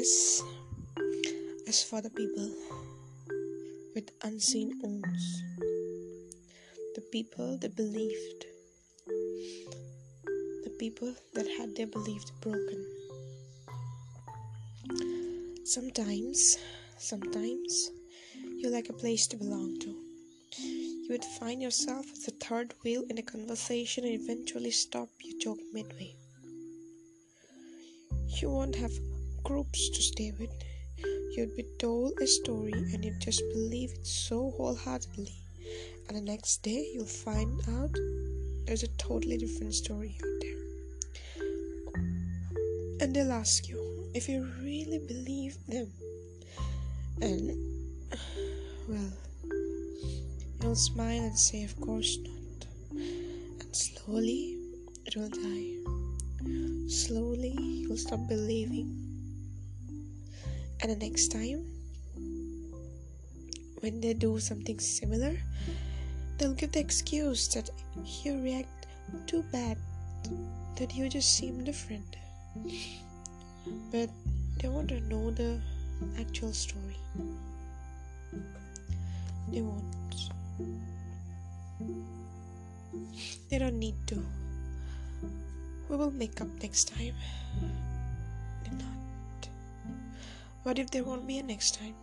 This is for the people with unseen wounds, the people that believed, the people that had their beliefs broken. Sometimes, sometimes you like a place to belong to. You would find yourself as the third wheel in a conversation and eventually stop your joke midway. You won't have groups to stay with. You'd be told a story and you'd just believe it so wholeheartedly. And the next day, you'll find out there's a totally different story out there. And they'll ask you if you really believe them. And, well, you'll smile and say, Of course not. And slowly, it will die. Slowly, you'll stop believing and the next time when they do something similar they'll give the excuse that you react too bad that you just seem different. But they want to know the actual story. They won't. They don't need to. We will make up next time What if there won't be a next time?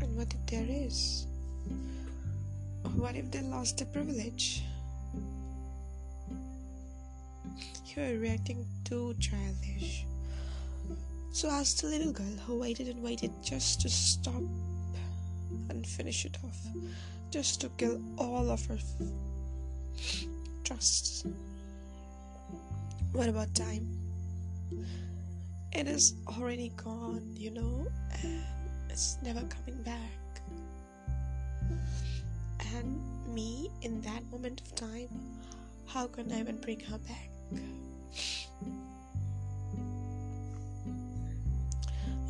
And what if there is? What if they lost the privilege? You're reacting too childish. So ask the little girl who waited and waited just to stop and finish it off, just to kill all of her trust. What about time? It is already gone, you know, and it's never coming back. And me, in that moment of time, how can I even bring her back?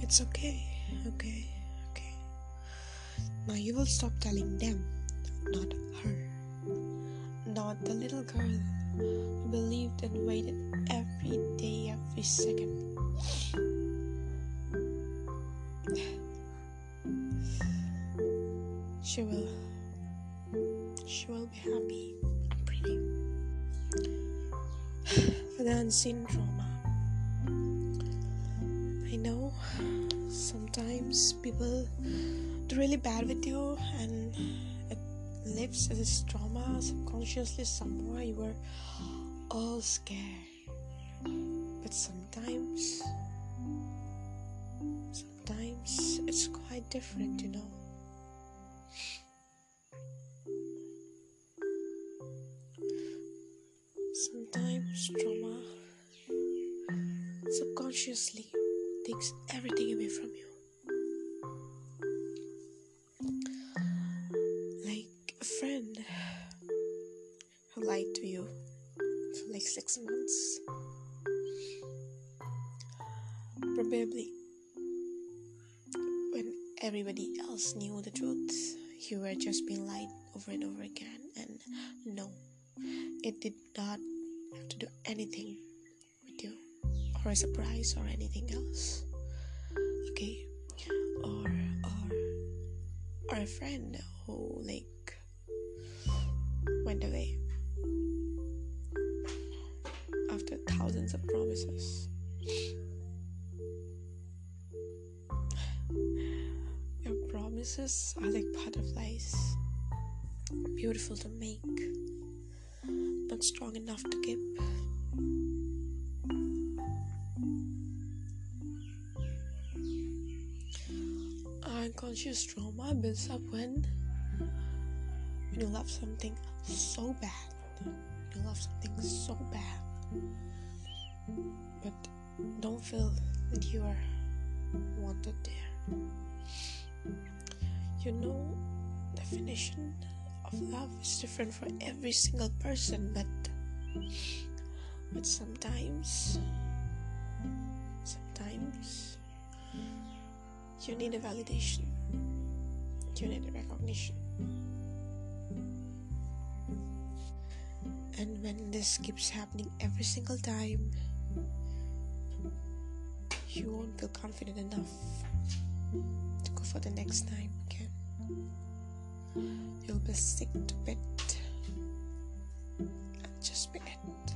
It's okay, okay, okay. Now you will stop telling them, not her, not the little girl who believed and waited every day, every second. She will she will be happy pretty. For the unseen trauma i know sometimes people do really bad with you and lives a trauma subconsciously somewhere you were all scared but sometimes, sometimes it's quite different, you know. Sometimes trauma subconsciously takes everything away from you. Six months Probably when everybody else knew the truth, you were just being lied over and over again. And no, it did not have to do anything with you, or a surprise, or anything else. Okay, or or or a friend who like went away thousands of promises. are like butterflies, beautiful to make, but strong enough to keep. Unconscious trauma builds up when you love something so bad. You love something so bad, but don't feel that you are wanted there. You know definition of love is different for every single person but but sometimes sometimes you need a validation. You need a recognition. And when this keeps happening every single time you won't feel confident enough to go for the next time again. You'll be sick to bed And just be it.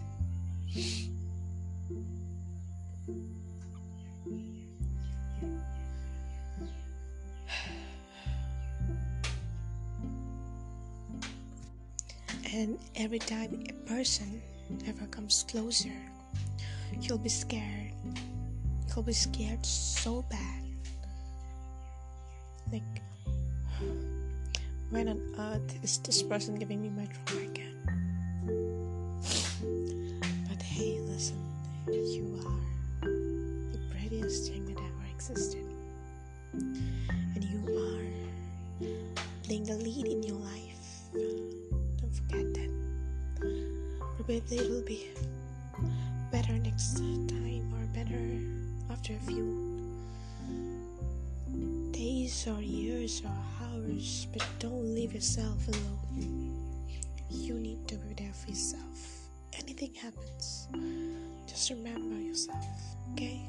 And every time a person ever comes closer, you'll be scared. You'll be scared so bad. Like, when on earth is this person giving me my trauma again? But hey, listen, you are the prettiest thing that ever existed. And you are playing the lead in your life Don't forget that. Probably it'll be better next time or better after a few days or years or hours, but don't leave yourself alone. You need to be there for yourself. Anything happens, just remember yourself, okay?